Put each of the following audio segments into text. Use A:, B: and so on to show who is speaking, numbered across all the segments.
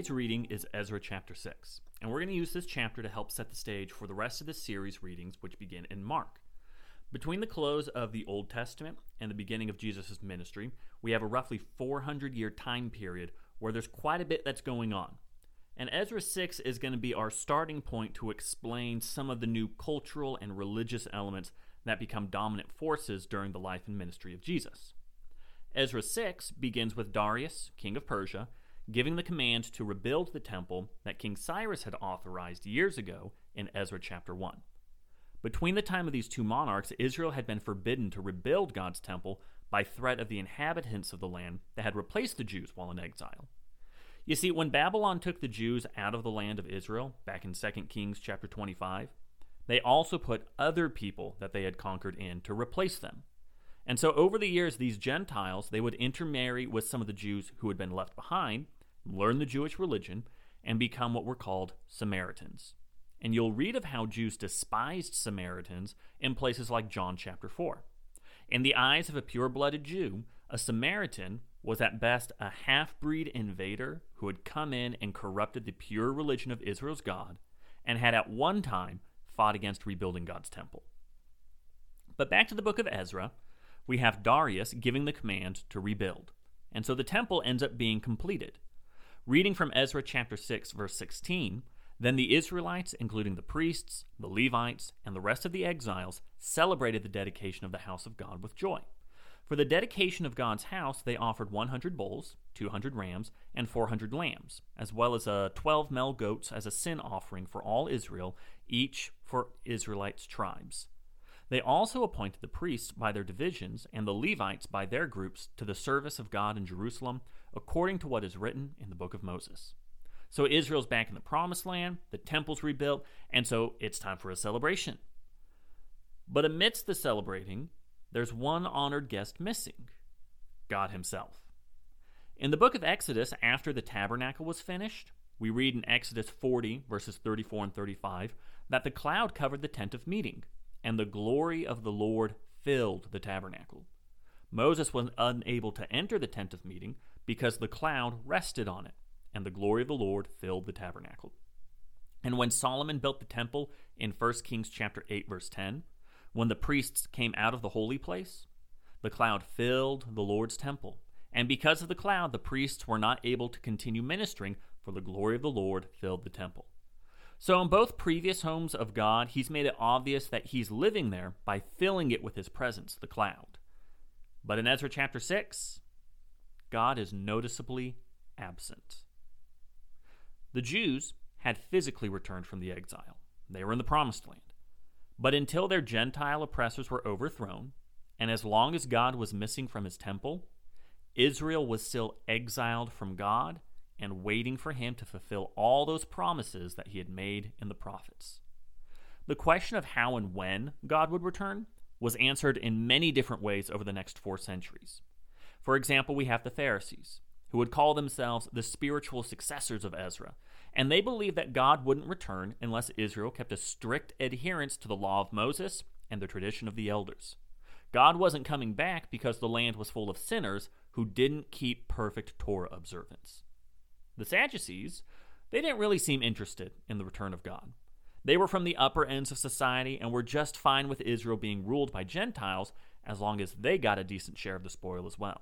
A: Today's reading is Ezra chapter 6, and we're going to use this chapter to help set the stage for the rest of the series readings, which begin in Mark. Between the close of the Old Testament and the beginning of Jesus' ministry, we have a roughly 400 year time period where there's quite a bit that's going on. And Ezra 6 is going to be our starting point to explain some of the new cultural and religious elements that become dominant forces during the life and ministry of Jesus. Ezra 6 begins with Darius, king of Persia, giving the command to rebuild the temple that King Cyrus had authorized years ago in Ezra chapter 1. Between the time of these two monarchs, Israel had been forbidden to rebuild God's temple by threat of the inhabitants of the land that had replaced the Jews while in exile. You see, when Babylon took the Jews out of the land of Israel, back in 2 Kings chapter 25, they also put other people that they had conquered in to replace them. And so over the years, these Gentiles, they would intermarry with some of the Jews who had been left behind, learn the Jewish religion, and become what were called Samaritans. And you'll read of how Jews despised Samaritans in places like John chapter 4. In the eyes of a pure blooded Jew, a Samaritan was at best a half breed invader who had come in and corrupted the pure religion of Israel's God and had at one time fought against rebuilding God's temple. But back to the book of Ezra, we have Darius giving the command to rebuild. And so the temple ends up being completed. Reading from Ezra chapter 6, verse 16, then the Israelites, including the priests, the Levites, and the rest of the exiles, celebrated the dedication of the house of God with joy. For the dedication of God's house, they offered 100 bulls, 200 rams, and 400 lambs, as well as uh, 12 male goats as a sin offering for all Israel, each for Israelites' tribes. They also appointed the priests by their divisions and the Levites by their groups to the service of God in Jerusalem, according to what is written in the book of Moses. So Israel's back in the promised land, the temple's rebuilt, and so it's time for a celebration. But amidst the celebrating, there's one honored guest missing God Himself. In the book of Exodus, after the tabernacle was finished, we read in Exodus 40, verses 34 and 35, that the cloud covered the tent of meeting, and the glory of the Lord filled the tabernacle. Moses was unable to enter the tent of meeting because the cloud rested on it, and the glory of the Lord filled the tabernacle. And when Solomon built the temple in 1 Kings chapter 8 verse 10, when the priests came out of the holy place, the cloud filled the Lord's temple. And because of the cloud, the priests were not able to continue ministering, for the glory of the Lord filled the temple. So, in both previous homes of God, he's made it obvious that he's living there by filling it with his presence, the cloud. But in Ezra chapter 6, God is noticeably absent. The Jews had physically returned from the exile, they were in the promised land. But until their Gentile oppressors were overthrown, and as long as God was missing from his temple, Israel was still exiled from God and waiting for him to fulfill all those promises that he had made in the prophets. The question of how and when God would return was answered in many different ways over the next four centuries. For example, we have the Pharisees, who would call themselves the spiritual successors of Ezra, and they believed that God wouldn't return unless Israel kept a strict adherence to the law of Moses and the tradition of the elders. God wasn't coming back because the land was full of sinners who didn't keep perfect Torah observance. The Sadducees, they didn't really seem interested in the return of God. They were from the upper ends of society and were just fine with Israel being ruled by Gentiles as long as they got a decent share of the spoil as well.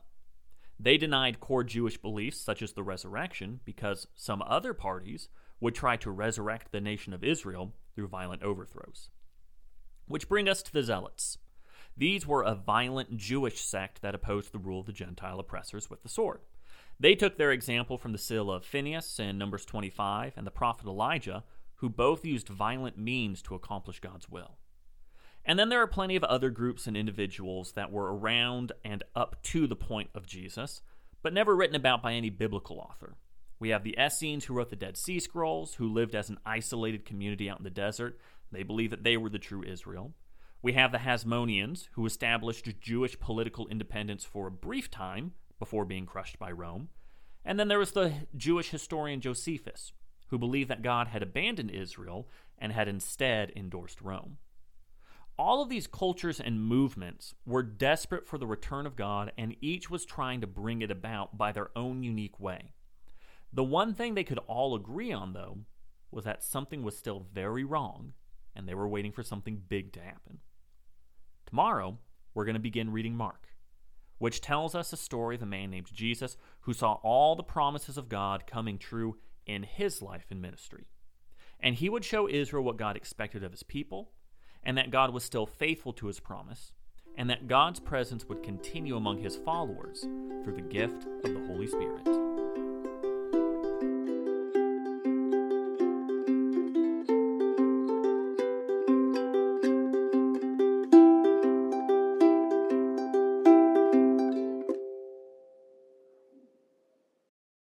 A: They denied core Jewish beliefs such as the resurrection because some other parties would try to resurrect the nation of Israel through violent overthrows. Which bring us to the Zealots. These were a violent Jewish sect that opposed the rule of the Gentile oppressors with the sword. They took their example from the seal of Phineas in Numbers 25 and the prophet Elijah, who both used violent means to accomplish God's will. And then there are plenty of other groups and individuals that were around and up to the point of Jesus, but never written about by any biblical author. We have the Essenes who wrote the Dead Sea Scrolls, who lived as an isolated community out in the desert. They believe that they were the true Israel. We have the Hasmoneans, who established Jewish political independence for a brief time before being crushed by Rome. And then there was the Jewish historian Josephus, who believed that God had abandoned Israel and had instead endorsed Rome. All of these cultures and movements were desperate for the return of God, and each was trying to bring it about by their own unique way. The one thing they could all agree on, though, was that something was still very wrong, and they were waiting for something big to happen. Tomorrow, we're going to begin reading Mark, which tells us a story of a man named Jesus who saw all the promises of God coming true in his life and ministry. And he would show Israel what God expected of his people, and that God was still faithful to his promise, and that God's presence would continue among his followers through the gift of the Holy Spirit.